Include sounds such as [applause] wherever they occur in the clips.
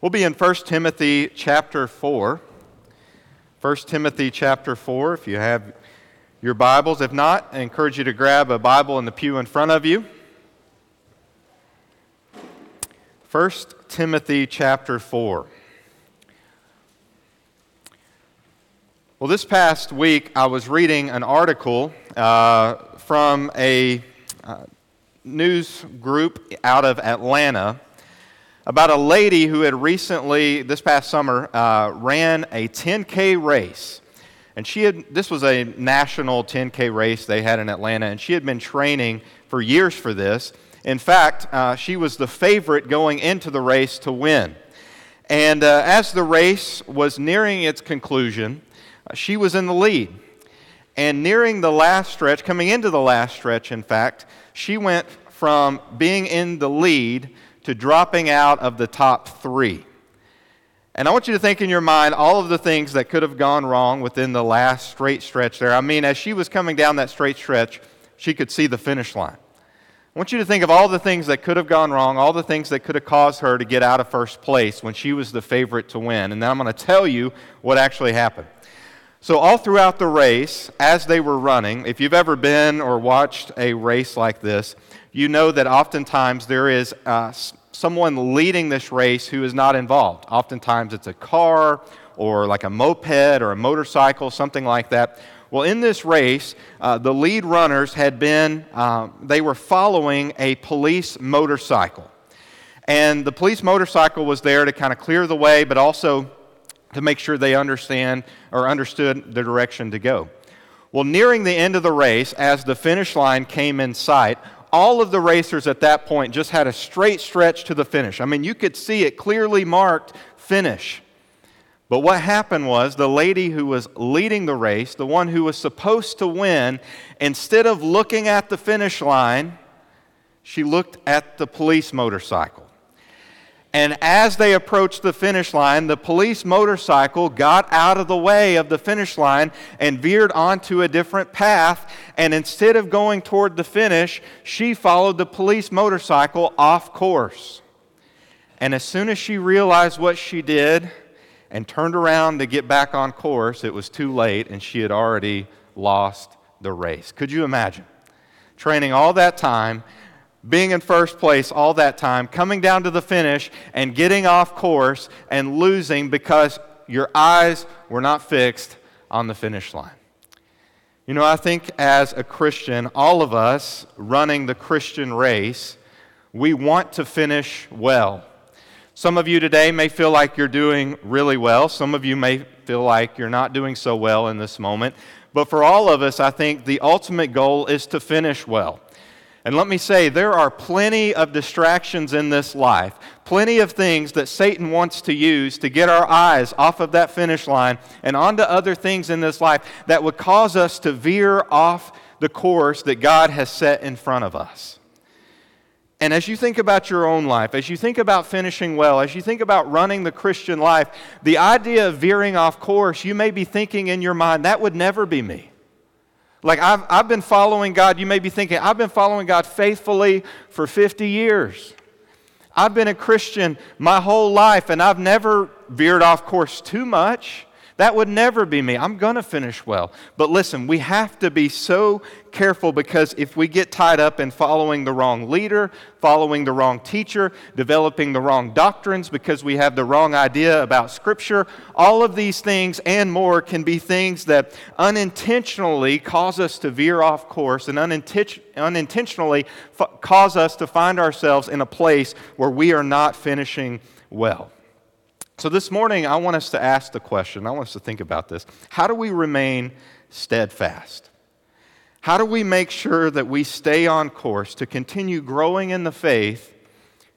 We'll be in 1 Timothy chapter 4. 1 Timothy chapter 4, if you have your Bibles. If not, I encourage you to grab a Bible in the pew in front of you. 1 Timothy chapter 4. Well, this past week I was reading an article uh, from a uh, news group out of Atlanta about a lady who had recently, this past summer, uh, ran a 10K race. And she had, this was a national 10K race they had in Atlanta, and she had been training for years for this. In fact, uh, she was the favorite going into the race to win. And uh, as the race was nearing its conclusion, uh, she was in the lead. And nearing the last stretch, coming into the last stretch, in fact, she went from being in the lead to dropping out of the top three. And I want you to think in your mind all of the things that could have gone wrong within the last straight stretch there. I mean, as she was coming down that straight stretch, she could see the finish line. I want you to think of all the things that could have gone wrong, all the things that could have caused her to get out of first place when she was the favorite to win. And then I'm going to tell you what actually happened. So, all throughout the race, as they were running, if you've ever been or watched a race like this, you know that oftentimes there is uh, someone leading this race who is not involved. Oftentimes it's a car or like a moped or a motorcycle, something like that. Well, in this race, uh, the lead runners had been, um, they were following a police motorcycle. And the police motorcycle was there to kind of clear the way, but also to make sure they understand or understood the direction to go. Well, nearing the end of the race, as the finish line came in sight, all of the racers at that point just had a straight stretch to the finish. I mean, you could see it clearly marked finish. But what happened was the lady who was leading the race, the one who was supposed to win, instead of looking at the finish line, she looked at the police motorcycle. And as they approached the finish line, the police motorcycle got out of the way of the finish line and veered onto a different path. And instead of going toward the finish, she followed the police motorcycle off course. And as soon as she realized what she did and turned around to get back on course, it was too late and she had already lost the race. Could you imagine? Training all that time being in first place all that time, coming down to the finish and getting off course and losing because your eyes were not fixed on the finish line. You know, I think as a Christian, all of us running the Christian race, we want to finish well. Some of you today may feel like you're doing really well. Some of you may feel like you're not doing so well in this moment. But for all of us, I think the ultimate goal is to finish well. And let me say, there are plenty of distractions in this life, plenty of things that Satan wants to use to get our eyes off of that finish line and onto other things in this life that would cause us to veer off the course that God has set in front of us. And as you think about your own life, as you think about finishing well, as you think about running the Christian life, the idea of veering off course, you may be thinking in your mind, that would never be me. Like, I've, I've been following God. You may be thinking, I've been following God faithfully for 50 years. I've been a Christian my whole life, and I've never veered off course too much. That would never be me. I'm going to finish well. But listen, we have to be so careful because if we get tied up in following the wrong leader, following the wrong teacher, developing the wrong doctrines because we have the wrong idea about Scripture, all of these things and more can be things that unintentionally cause us to veer off course and unintentionally cause us to find ourselves in a place where we are not finishing well. So, this morning, I want us to ask the question, I want us to think about this. How do we remain steadfast? How do we make sure that we stay on course to continue growing in the faith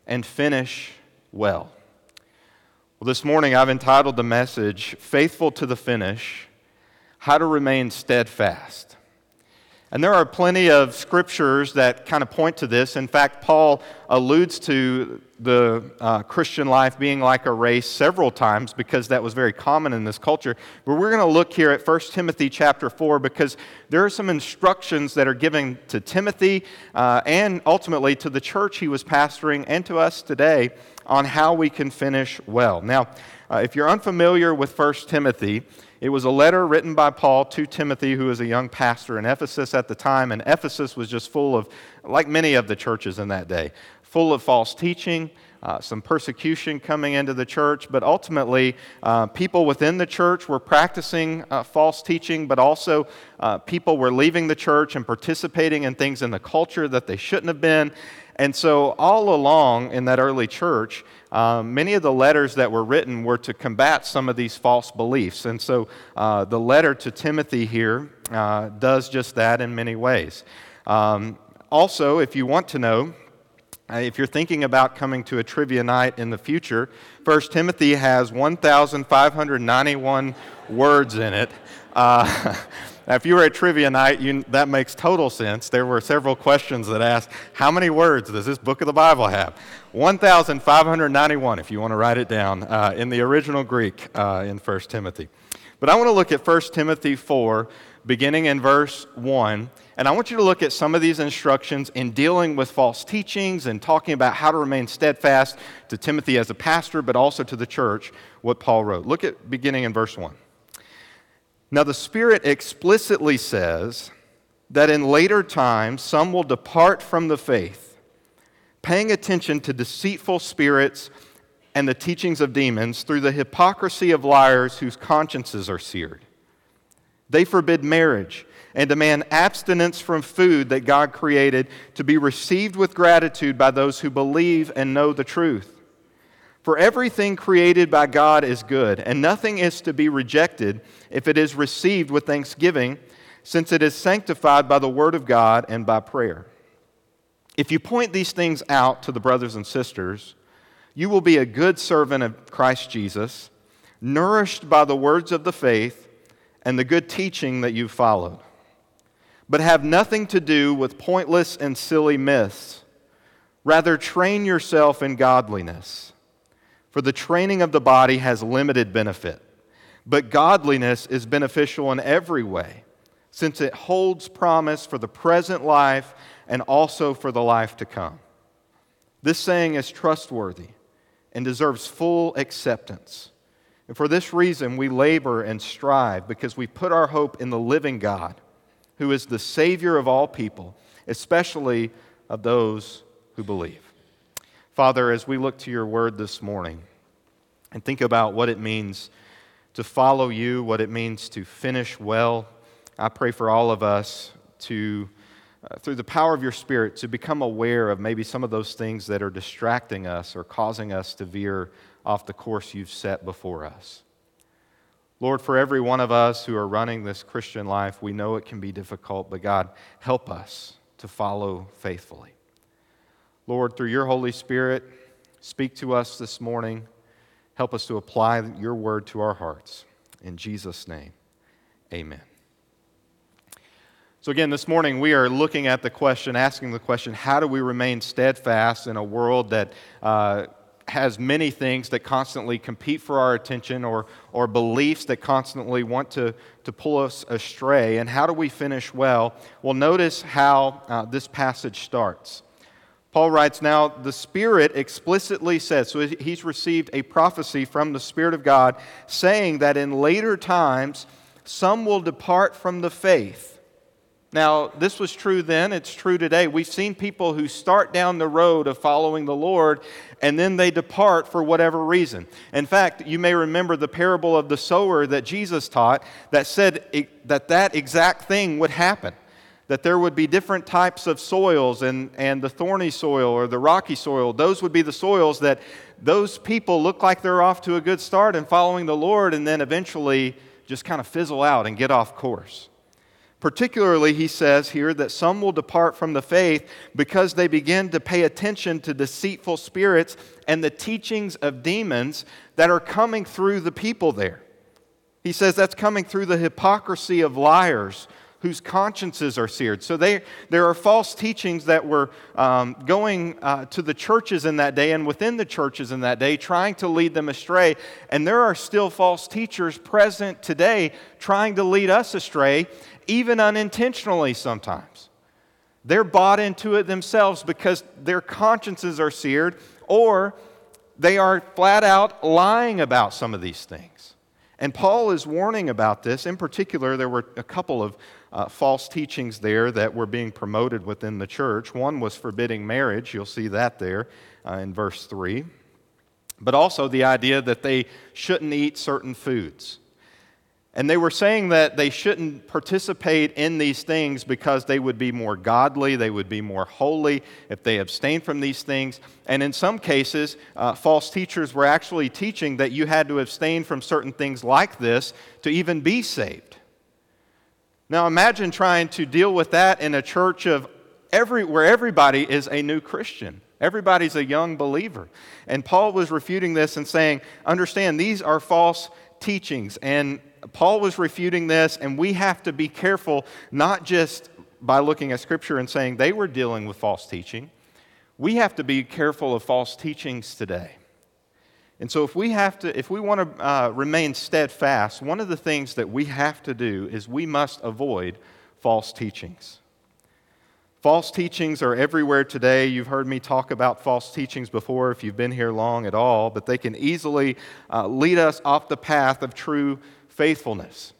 and finish well? Well, this morning, I've entitled the message, Faithful to the Finish How to Remain Steadfast. And there are plenty of scriptures that kind of point to this. In fact, Paul alludes to the uh, Christian life being like a race several times because that was very common in this culture. But we're going to look here at 1 Timothy chapter 4 because there are some instructions that are given to Timothy uh, and ultimately to the church he was pastoring and to us today on how we can finish well. Now, uh, if you're unfamiliar with 1 Timothy, it was a letter written by Paul to Timothy, who was a young pastor in Ephesus at the time, and Ephesus was just full of, like many of the churches in that day, full of false teaching, uh, some persecution coming into the church, but ultimately, uh, people within the church were practicing uh, false teaching, but also uh, people were leaving the church and participating in things in the culture that they shouldn't have been. And so, all along in that early church, um, many of the letters that were written were to combat some of these false beliefs. And so, uh, the letter to Timothy here uh, does just that in many ways. Um, also, if you want to know, if you're thinking about coming to a trivia night in the future, 1 Timothy has 1,591 words in it. Uh, [laughs] if you were at trivia night, you, that makes total sense. There were several questions that asked, How many words does this book of the Bible have? 1,591, if you want to write it down, uh, in the original Greek uh, in 1 Timothy. But I want to look at 1 Timothy 4, beginning in verse 1. And I want you to look at some of these instructions in dealing with false teachings and talking about how to remain steadfast to Timothy as a pastor, but also to the church, what Paul wrote. Look at beginning in verse 1. Now, the Spirit explicitly says that in later times some will depart from the faith, paying attention to deceitful spirits and the teachings of demons through the hypocrisy of liars whose consciences are seared. They forbid marriage and demand abstinence from food that God created to be received with gratitude by those who believe and know the truth. For everything created by God is good, and nothing is to be rejected if it is received with thanksgiving, since it is sanctified by the word of God and by prayer. If you point these things out to the brothers and sisters, you will be a good servant of Christ Jesus, nourished by the words of the faith and the good teaching that you've followed. But have nothing to do with pointless and silly myths. Rather, train yourself in godliness. For the training of the body has limited benefit, but godliness is beneficial in every way, since it holds promise for the present life and also for the life to come. This saying is trustworthy and deserves full acceptance. And for this reason, we labor and strive because we put our hope in the living God, who is the Savior of all people, especially of those who believe. Father, as we look to your word this morning and think about what it means to follow you, what it means to finish well, I pray for all of us to, uh, through the power of your Spirit, to become aware of maybe some of those things that are distracting us or causing us to veer off the course you've set before us. Lord, for every one of us who are running this Christian life, we know it can be difficult, but God, help us to follow faithfully. Lord, through your Holy Spirit, speak to us this morning. Help us to apply your word to our hearts. In Jesus' name, amen. So, again, this morning we are looking at the question, asking the question how do we remain steadfast in a world that uh, has many things that constantly compete for our attention or, or beliefs that constantly want to, to pull us astray? And how do we finish well? Well, notice how uh, this passage starts. Paul writes, Now the Spirit explicitly says, so he's received a prophecy from the Spirit of God saying that in later times some will depart from the faith. Now, this was true then, it's true today. We've seen people who start down the road of following the Lord and then they depart for whatever reason. In fact, you may remember the parable of the sower that Jesus taught that said that that exact thing would happen that there would be different types of soils, and, and the thorny soil or the rocky soil, those would be the soils that those people look like they're off to a good start in following the Lord, and then eventually just kind of fizzle out and get off course. Particularly, he says here that some will depart from the faith because they begin to pay attention to deceitful spirits and the teachings of demons that are coming through the people there. He says that's coming through the hypocrisy of liars whose consciences are seared. So they, there are false teachings that were um, going uh, to the churches in that day and within the churches in that day, trying to lead them astray. And there are still false teachers present today trying to lead us astray, even unintentionally sometimes. They're bought into it themselves because their consciences are seared, or they are flat out lying about some of these things. And Paul is warning about this. In particular, there were a couple of uh, false teachings there that were being promoted within the church. One was forbidding marriage. You'll see that there uh, in verse 3. But also the idea that they shouldn't eat certain foods. And they were saying that they shouldn't participate in these things because they would be more godly, they would be more holy if they abstained from these things. And in some cases, uh, false teachers were actually teaching that you had to abstain from certain things like this to even be saved. Now imagine trying to deal with that in a church of every, where everybody is a new Christian. Everybody's a young believer. And Paul was refuting this and saying, understand, these are false teachings. And Paul was refuting this, and we have to be careful not just by looking at Scripture and saying they were dealing with false teaching. We have to be careful of false teachings today. And so, if we have to, if we want to uh, remain steadfast, one of the things that we have to do is we must avoid false teachings. False teachings are everywhere today. You've heard me talk about false teachings before if you've been here long at all, but they can easily uh, lead us off the path of true faithfulness.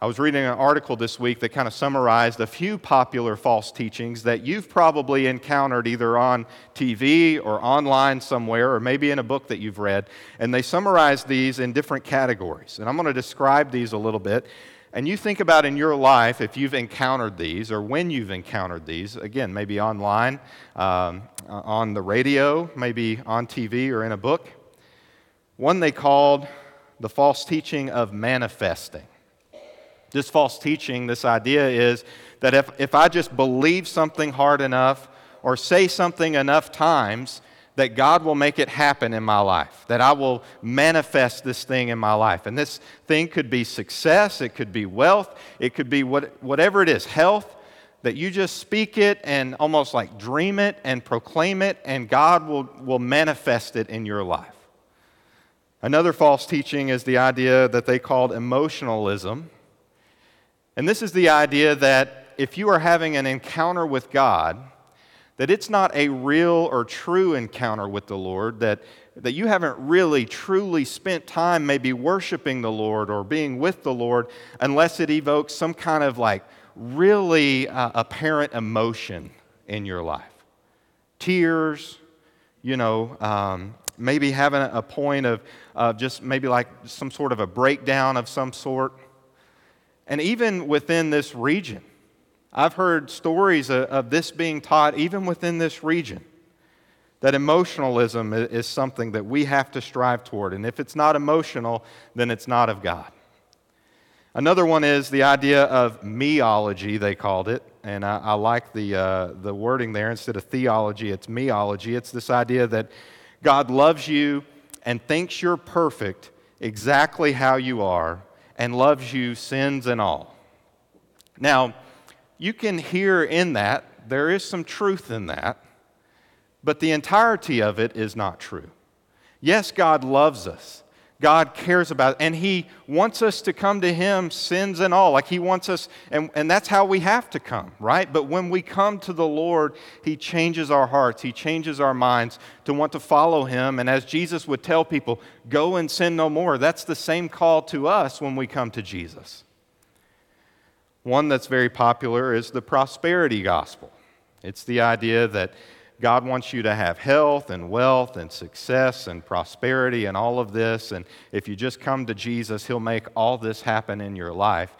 I was reading an article this week that kind of summarized a few popular false teachings that you've probably encountered either on TV or online somewhere, or maybe in a book that you've read. And they summarize these in different categories. And I'm going to describe these a little bit. And you think about in your life if you've encountered these or when you've encountered these. Again, maybe online, um, on the radio, maybe on TV or in a book. One they called the false teaching of manifesting. This false teaching, this idea is that if, if I just believe something hard enough or say something enough times, that God will make it happen in my life, that I will manifest this thing in my life. And this thing could be success, it could be wealth, it could be what, whatever it is, health, that you just speak it and almost like dream it and proclaim it, and God will, will manifest it in your life. Another false teaching is the idea that they called emotionalism. And this is the idea that if you are having an encounter with God, that it's not a real or true encounter with the Lord, that, that you haven't really truly spent time maybe worshiping the Lord or being with the Lord unless it evokes some kind of like really uh, apparent emotion in your life. Tears, you know, um, maybe having a point of uh, just maybe like some sort of a breakdown of some sort. And even within this region, I've heard stories of, of this being taught even within this region. That emotionalism is something that we have to strive toward. And if it's not emotional, then it's not of God. Another one is the idea of meology, they called it. And I, I like the, uh, the wording there. Instead of theology, it's meology. It's this idea that God loves you and thinks you're perfect exactly how you are and loves you, sins and all. Now, you can hear in that, there is some truth in that, but the entirety of it is not true. Yes, God loves us. God cares about, and He wants us to come to Him, sins and all. Like He wants us, and, and that's how we have to come, right? But when we come to the Lord, He changes our hearts, He changes our minds to want to follow Him. And as Jesus would tell people, go and sin no more, that's the same call to us when we come to Jesus. One that's very popular is the prosperity gospel. It's the idea that God wants you to have health and wealth and success and prosperity and all of this. And if you just come to Jesus, He'll make all this happen in your life.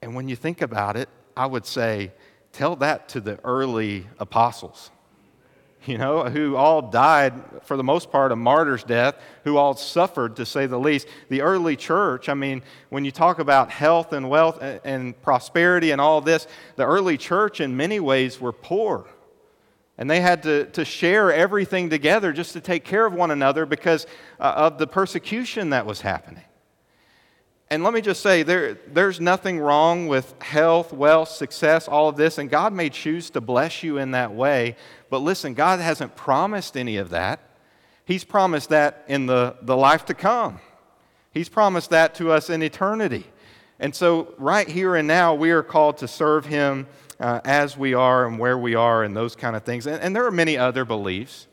And when you think about it, I would say, tell that to the early apostles, [laughs] you know, who all died, for the most part, a martyr's death, who all suffered, to say the least. The early church, I mean, when you talk about health and wealth and prosperity and all this, the early church in many ways were poor. And they had to, to share everything together just to take care of one another because uh, of the persecution that was happening. And let me just say, there, there's nothing wrong with health, wealth, success, all of this, and God may choose to bless you in that way. But listen, God hasn't promised any of that. He's promised that in the, the life to come, He's promised that to us in eternity. And so, right here and now, we are called to serve Him uh, as we are and where we are and those kind of things. And, and there are many other beliefs.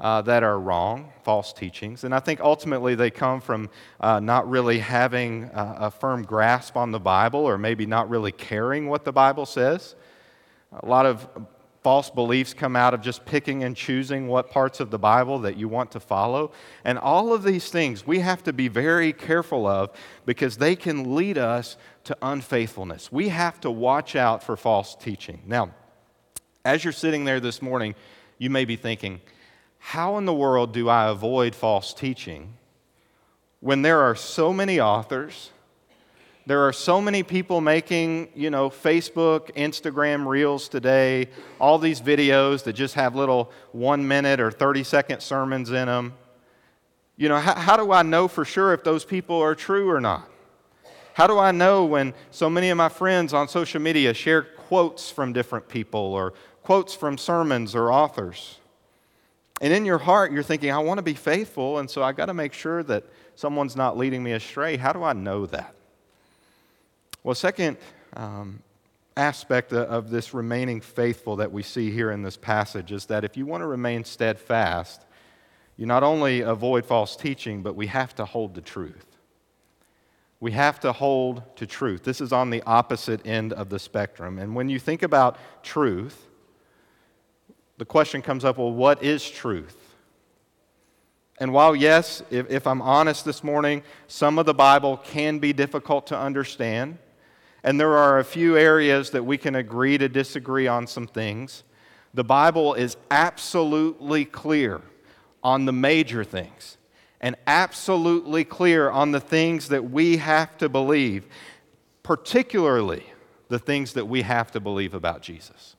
uh, that are wrong, false teachings. And I think ultimately they come from uh, not really having uh, a firm grasp on the Bible or maybe not really caring what the Bible says. A lot of false beliefs come out of just picking and choosing what parts of the Bible that you want to follow. And all of these things we have to be very careful of because they can lead us to unfaithfulness. We have to watch out for false teaching. Now, as you're sitting there this morning, you may be thinking, how in the world do I avoid false teaching when there are so many authors? There are so many people making, you know, Facebook, Instagram reels today, all these videos that just have little one minute or 30 second sermons in them. You know, how, how do I know for sure if those people are true or not? How do I know when so many of my friends on social media share quotes from different people or quotes from sermons or authors? And in your heart, you're thinking, I want to be faithful, and so I got to make sure that someone's not leading me astray. How do I know that? Well, second um, aspect of this remaining faithful that we see here in this passage is that if you want to remain steadfast, you not only avoid false teaching, but we have to hold the truth. We have to hold to truth. This is on the opposite end of the spectrum. And when you think about truth, the question comes up well, what is truth? And while, yes, if, if, I'm honest this morning, some of the Bible can be difficult to understand, and there are a few areas that we can agree to disagree on some things, the Bible is absolutely clear on the major things and absolutely clear on the things that we have to believe, particularly the things that we have to believe about Jesus.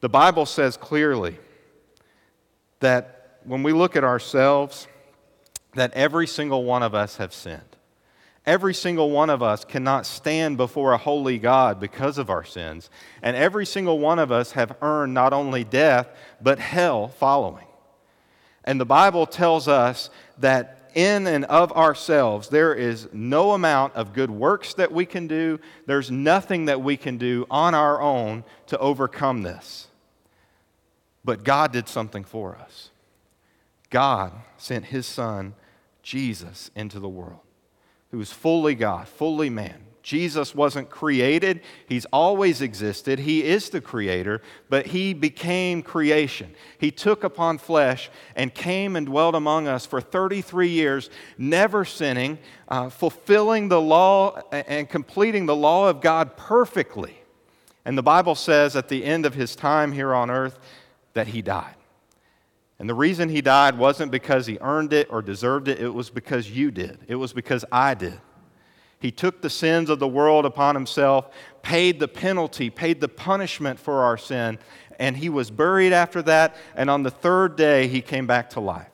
The Bible says clearly that when we look at ourselves, that every single one of us have sinned. Every single one of us cannot stand before a holy God because of our sins. And every single one of us have earned not only death, but hell following. And the Bible tells us that in and of ourselves, there is no amount of good works that we can do. There's nothing that we can do on our own to overcome this. But God did something for us. God sent his son, Jesus, into the world, who was fully God, fully man. Jesus wasn't created, he's always existed. He is the creator, but he became creation. He took upon flesh and came and dwelt among us for 33 years, never sinning, uh, fulfilling the law and completing the law of God perfectly. And the Bible says at the end of his time here on earth that he died. And the reason he died wasn't because he earned it or deserved it, it was because you did. It was because I did. He took the sins of the world upon himself, paid the penalty, paid the punishment for our sin, and he was buried after that. And on the third day, he came back to life.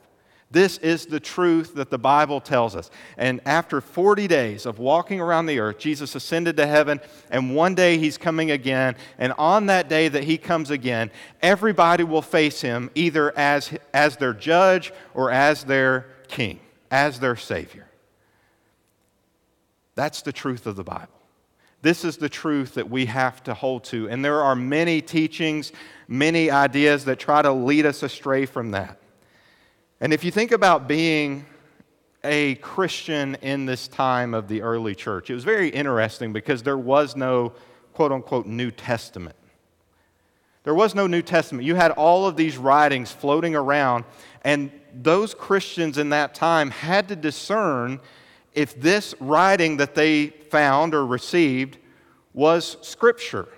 This is the truth that the Bible tells us. And after 40 days of walking around the earth, Jesus ascended to heaven, and one day he's coming again. And on that day that he comes again, everybody will face him either as, as their judge or as their king, as their savior. That's the truth of the Bible. This is the truth that we have to hold to. And there are many teachings, many ideas that try to lead us astray from that. And if you think about being a Christian in this time of the early church, it was very interesting because there was no quote unquote New Testament. There was no New Testament. You had all of these writings floating around, and those Christians in that time had to discern if this writing that they found or received was Scripture,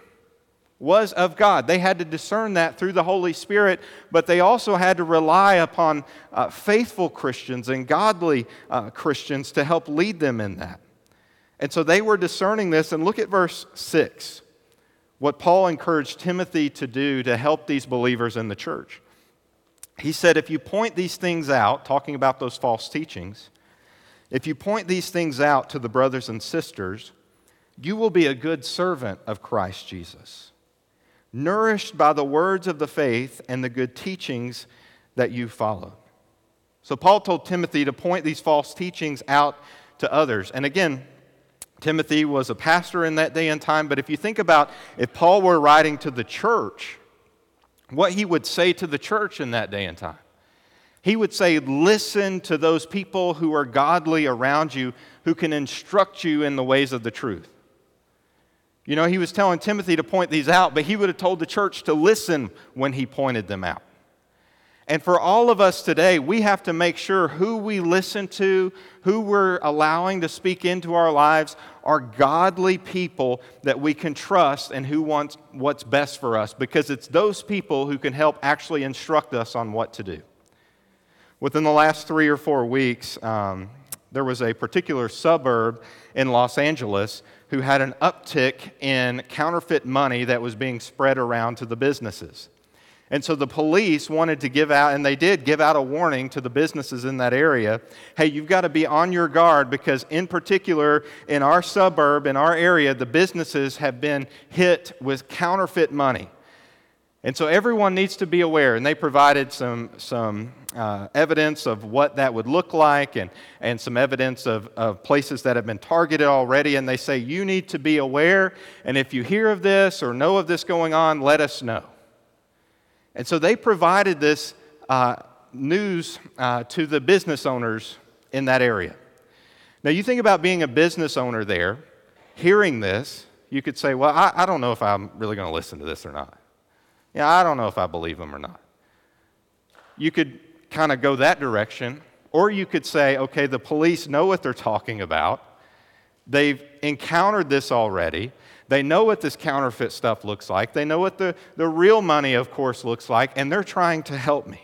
was of God. They had to discern that through the Holy Spirit, but they also had to rely upon uh, faithful Christians and godly uh, Christians to help lead them in that. And so they were discerning this. And look at verse 6, what Paul encouraged Timothy to do to help these believers in the church. He said, If you point these things out, talking about those false teachings, if you point these things out to the brothers and sisters, you will be a good servant of Christ Jesus, nourished by the words of the faith and the good teachings that you follow. So, Paul told Timothy to point these false teachings out to others. And again, Timothy was a pastor in that day and time, but if you think about if Paul were writing to the church, what he would say to the church in that day and time. He would say, Listen to those people who are godly around you who can instruct you in the ways of the truth. You know, he was telling Timothy to point these out, but he would have told the church to listen when he pointed them out. And for all of us today, we have to make sure who we listen to, who we're allowing to speak into our lives, are godly people that we can trust and who wants what's best for us, because it's those people who can help actually instruct us on what to do. Within the last three or four weeks, um, there was a particular suburb in Los Angeles who had an uptick in counterfeit money that was being spread around to the businesses. And so the police wanted to give out, and they did give out a warning to the businesses in that area hey, you've got to be on your guard because, in particular, in our suburb, in our area, the businesses have been hit with counterfeit money. And so everyone needs to be aware, and they provided some, some uh, evidence of what that would look like and, and some evidence of, of places that have been targeted already. And they say, You need to be aware, and if you hear of this or know of this going on, let us know. And so they provided this uh, news uh, to the business owners in that area. Now, you think about being a business owner there, hearing this, you could say, Well, I, I don't know if I'm really going to listen to this or not. Yeah, I don't know if I believe them or not. You could kind of go that direction, or you could say, Okay, the police know what they're talking about. They've encountered this already. They know what this counterfeit stuff looks like. They know what the, the real money, of course, looks like, and they're trying to help me.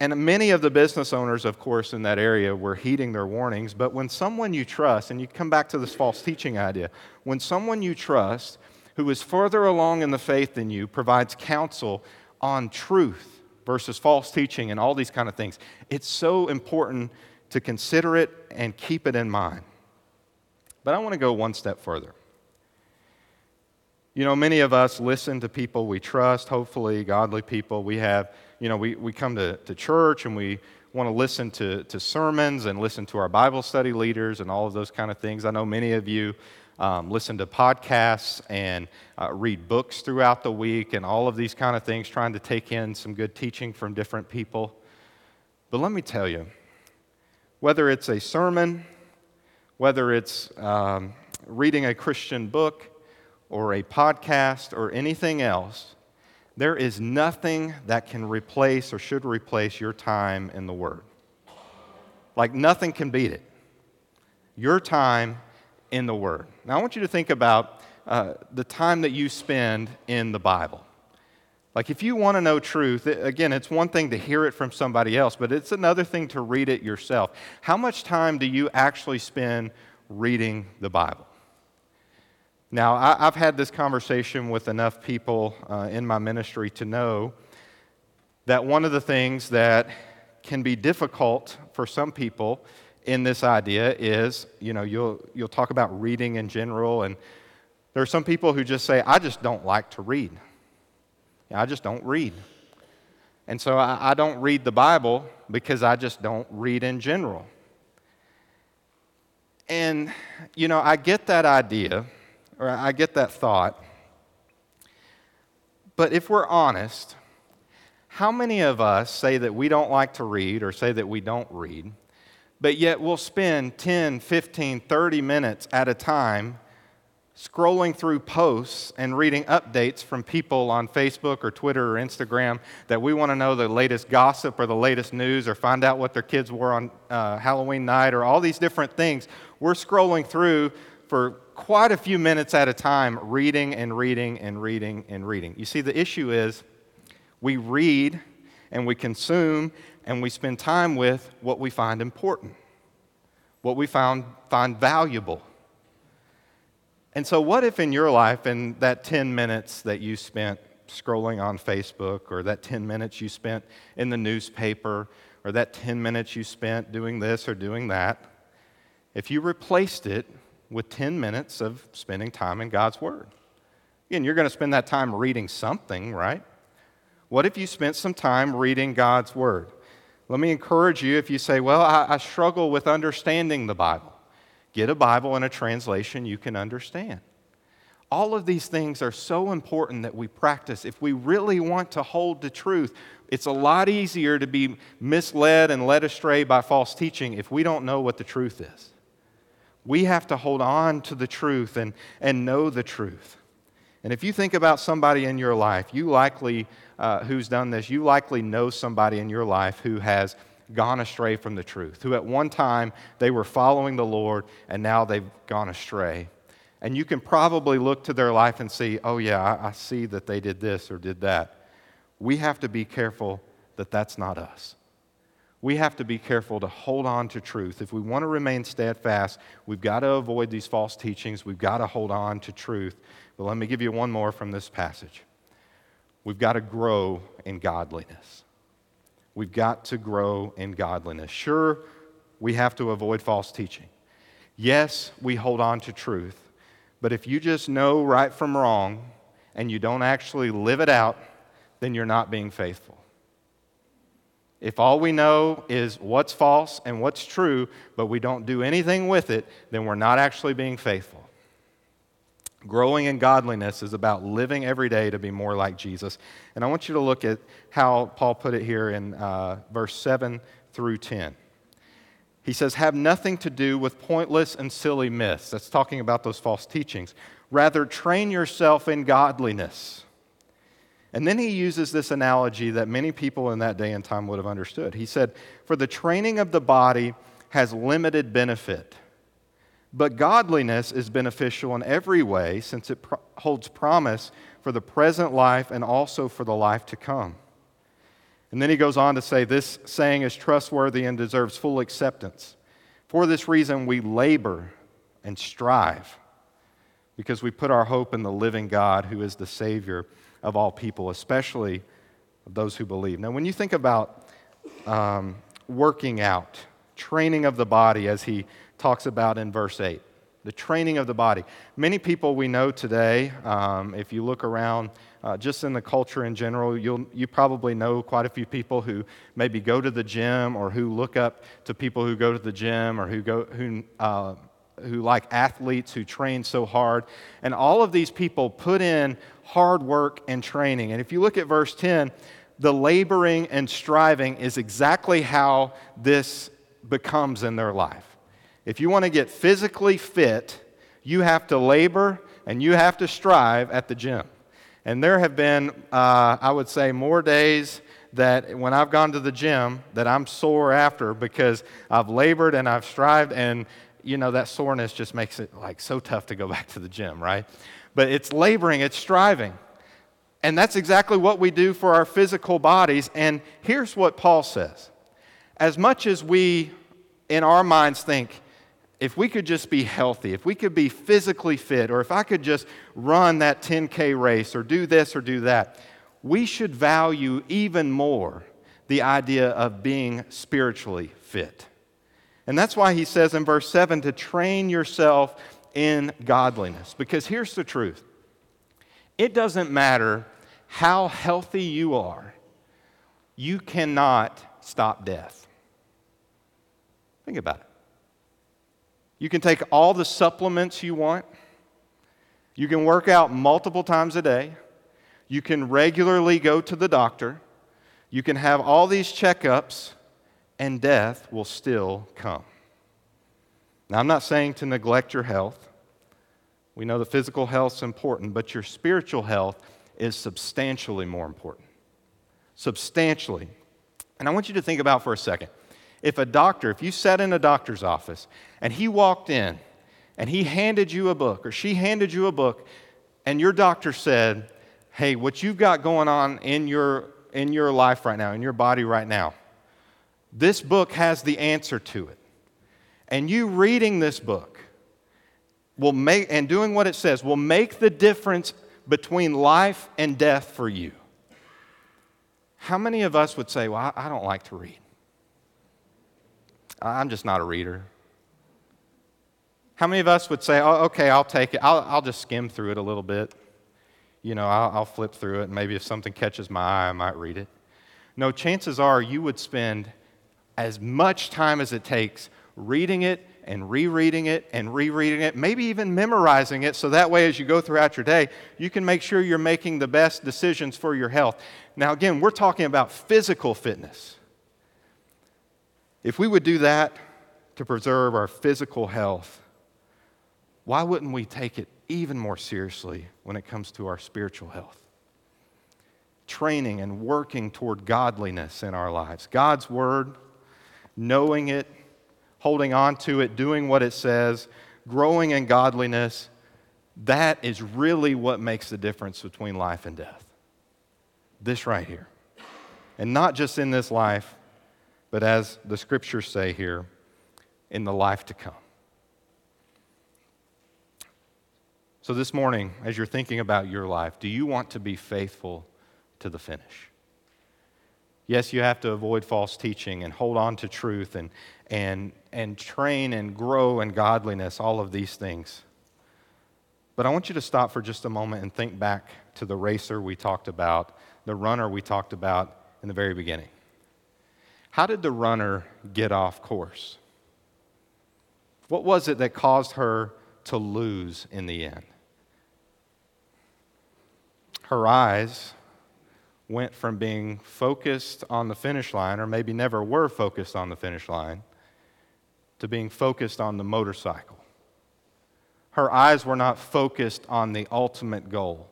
And many of the business owners, of course, in that area were heeding their warnings. But when someone you trust, and you come back to this false teaching idea, when someone you trust who is further along in the faith than you provides counsel on truth versus false teaching and all these kind of things, it's so important to consider it and keep it in mind. But I want to go one step further. You know, many of us listen to people we trust, hopefully, godly people. We have, you know, we, we come to, to church and we want to listen to, to sermons and listen to our Bible study leaders and all of those kind of things. I know many of you um, listen to podcasts and uh, read books throughout the week and all of these kind of things, trying to take in some good teaching from different people. But let me tell you, whether it's a sermon, whether it's um, reading a Christian book, or a podcast or anything else, there is nothing that can replace or should replace your time in the Word. Like nothing can beat it. Your time in the Word. Now, I want you to think about uh, the time that you spend in the Bible. Like, if you want to know truth, again, it's one thing to hear it from somebody else, but it's another thing to read it yourself. How much time do you actually spend reading the Bible? Now, I, have had this conversation with enough people uh, in my ministry to know that one of the things that can be difficult for some people in this idea is, you know, you'll, you'll talk about reading in general, and there are some people who just say, I just don't like to read. I just don't read. And so I, I don't read the Bible because I just don't read in general. And, you know, I get that idea or I get that thought. But if we're honest, how many of us say that we don't like to read or say that we don't read, but yet we'll spend 10, 15, 30 minutes at a time scrolling through posts and reading updates from people on Facebook or Twitter or Instagram that we want to know the latest gossip or the latest news or find out what their kids wore on uh, Halloween night or all these different things. We're scrolling through for quite a few minutes at a time reading and reading and reading and reading. You see, the issue is we read and we consume and we spend time with what we find important, what we found, find valuable. And so, what if in your life, in that 10 minutes that you spent scrolling on Facebook, or that 10 minutes you spent in the newspaper, or that 10 minutes you spent doing this or doing that, if you replaced it with 10 minutes of spending time in God's Word. Again, you're going to spend that time reading something, right? What if you spent some time reading God's Word? Let me encourage you if you say, Well, I, I struggle with understanding the Bible, get a Bible and a translation you can understand. All of these things are so important that we practice. If we really want to hold the truth, it's a lot easier to be misled and led astray by false teaching if we don't know what the truth is. We have to hold on to the truth and, and know the truth. And if you think about somebody in your life, you likely, uh, who's done this, you likely know somebody in your life who has gone astray from the truth, who at one time they were following the Lord and now they've gone astray. And you can probably look to their life and see, oh, yeah, I, I see that they did this or did that. We have to be careful that that's not us. We have to be careful to hold on to truth. If we want to remain steadfast, we've got to avoid these false teachings. We've got to hold on to truth but let me give you one more from this passage. We've got to grow in godliness. We've got to grow in godliness. Sure, we have to avoid false teaching. Yes, we hold on to truth. But if you just know right from wrong and you don't actually live it out, then you're not being faithful. If all we know is what's false and what's true, but we don't do anything with it, then we're not actually being faithful. Growing in godliness is about living every day to be more like Jesus. And I want you to look at how Paul put it here in uh, verse 7 through 10. He says, Have nothing to do with pointless and silly myths. That's talking about those false teachings. Rather, train yourself in godliness. And then he uses this analogy that many people in that day and time would have understood. He said, For the training of the body has limited benefit but godliness is beneficial in every way since it pro- holds promise for the present life and also for the life to come. And then he goes on to say, This saying is trustworthy and deserves full acceptance. For this reason, we labor and strive because we put our hope in the living God who is the Savior of all people, especially those who believe. Now, when you think about um, working out, training of the body, as he talks about in verse 8 the training of the body. Many people we know today, um, if you look around uh, just in the culture in general, you'll, you probably know quite a few people who maybe go to the gym or who look up to people who go to the gym or who, go, who, uh, who like athletes who train so hard. And all of these people put in hard work and training. And if you look at verse 10, the laboring and striving is exactly how this becomes in their life. If you want to get physically fit, you have to labor and you have to strive at the gym. And there have been, uh, I would say, more days that when I've gone to the gym that I'm sore after because I've labored and I've strived, and you know that soreness just makes it like so tough to go [laughs] back to the gym, right? But it's laboring, it's striving. And that's exactly what we do for our physical bodies. And here's what Paul says As much as we, in our minds, think, if we could just be healthy, if we could be physically fit, or if I could just run that 10K race or do this or do that, we should value even more the idea of being spiritually fit. And that's why he says in verse 7 to train yourself in godliness. Because here's the truth it doesn't matter how healthy you are, you cannot stop death. Think about it. You can take all the supplements you want. You can work out multiple times a day. You can regularly go to the doctor. You can have all these checkups, and death will still come. Now, I'm not saying to neglect your health. We know the physical health is important, but your spiritual health is substantially more important. Substantially. And I want you to think about for a second if a doctor, if you sat in a doctor's office and he walked in and he handed you a book or she handed you a book and your doctor said, Hey, what you've got going on in your, in your life right now, in your body right now, this book has the answer to it. And you reading this book will make, and doing what it says, will make the difference between life and death for you. How many of us would say, Well, I don't like to read? I'm just not a reader. How many of us would say, oh, okay, I'll take it. I'll, I'll just skim through it a little bit. You know, I'll, I'll flip through it, and maybe if something catches my eye, I might read it. No, chances are you would spend as much time as it takes reading it and rereading it and rereading it, maybe even memorizing it, so that way as you go throughout your day, you can make sure you're making the best decisions for your health. Now, again, we're talking about physical fitness. If we would do that to preserve our physical health, why wouldn't we take it even more seriously when it comes to our spiritual health? Training and working toward godliness in our lives. God's Word, knowing it, holding on to it, doing what it says, growing in godliness, that is really what makes the difference between life and death. This right here. And not just in this life, but as the scriptures say here, in the life to come. So, this morning, as you're thinking about your life, do you want to be faithful to the finish? Yes, you have to avoid false teaching and hold on to truth and, and, and train and grow in godliness, all of these things. But I want you to stop for just a moment and think back to the racer we talked about, the runner we talked about in the very beginning. How did the runner get off course? What was it that caused her to lose in the end? Her eyes went from being focused on the finish line, or maybe never were focused on the finish line, to being focused on the motorcycle. Her eyes were not focused on the ultimate goal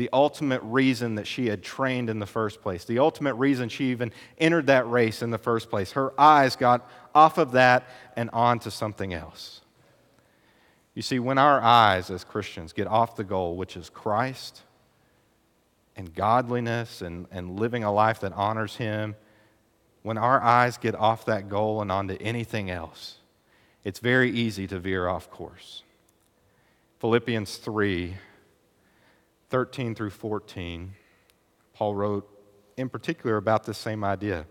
the ultimate reason that she had trained in the first place, the ultimate reason she even entered that race in the first place. Her eyes got off of that and onto something else. You see, when our eyes as Christians get off the goal, which is Christ and godliness and, and living a life that honors Him, when our eyes get off that goal and onto anything else, it's very easy to veer off course. Philippians 3 13 through 14, Paul wrote in particular about this same idea.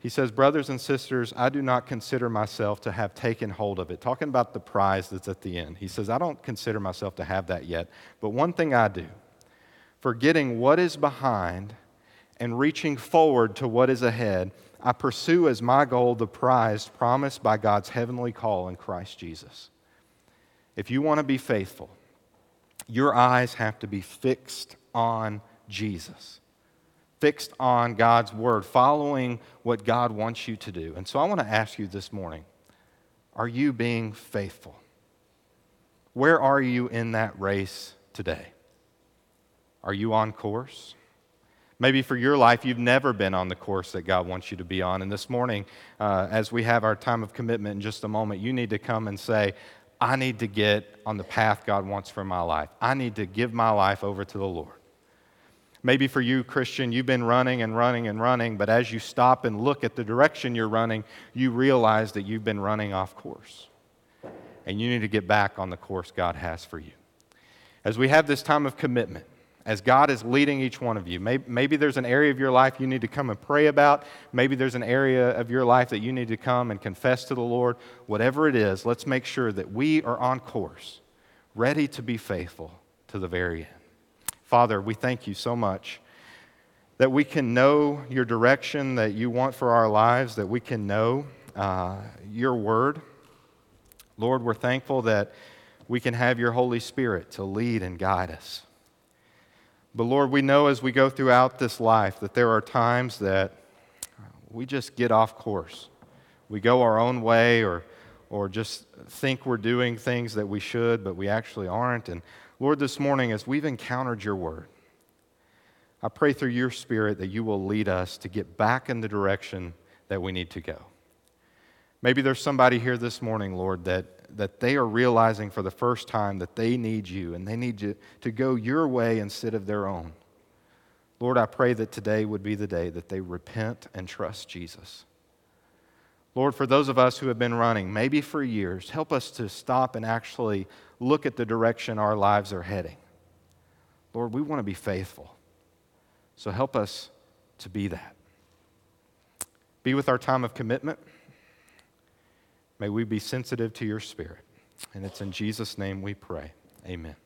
He says, Brothers and sisters, I do not consider myself to have taken hold of it. Talking about the prize that's at the end. He says, I don't consider myself to have that yet. But one thing I do, forgetting what is behind and reaching forward to what is ahead, I pursue as my goal the prize promised by God's heavenly call in Christ Jesus. If you want to be faithful, your eyes have to be fixed on Jesus, fixed on God's word, following what God wants you to do. And so I want to ask you this morning are you being faithful? Where are you in that race today? Are you on course? Maybe for your life, you've never been on the course that God wants you to be on. And this morning, uh, as we have our time of commitment in just a moment, you need to come and say, I need to get on the path God wants for my life. I need to give my life over to the Lord. Maybe for you, Christian, you've been running and running and running, but as you stop and look at the direction you're running, you realize that you've been running off course. And you need to get back on the course God has for you. As we have this time of commitment, as God is leading each one of you. Maybe, maybe, there's an area of your life you need to come and pray about. Maybe there's an area of your life that you need to come and confess to the Lord. Whatever it is, let's make sure that we are on course, ready to be faithful to the very end. Father, we thank you so much that we can know your direction that you want for our lives, that we can know uh, your word. Lord, we're thankful that we can have your Holy Spirit to lead and guide us. But Lord, we know as we go throughout this life that there are times that uh, we just get off course. We go our own way or, or just think we're doing things that we should, but we actually aren't. And Lord, this morning, as we've encountered your word, I pray through your spirit that you will lead us to get back in the direction that we need to go. Maybe there's somebody here this morning, Lord, that that they are realizing for the first time that they need you and they need you to go your way instead of their own. Lord, I pray that today would be the day that they repent and trust Jesus. Lord, for those of us who have been running, maybe for years, help us to stop and actually look at the direction our lives are heading. Lord, we want to be faithful. So help us to be that. Be with our time of commitment. May we be sensitive to your spirit. And it's in Jesus' name we pray. Amen.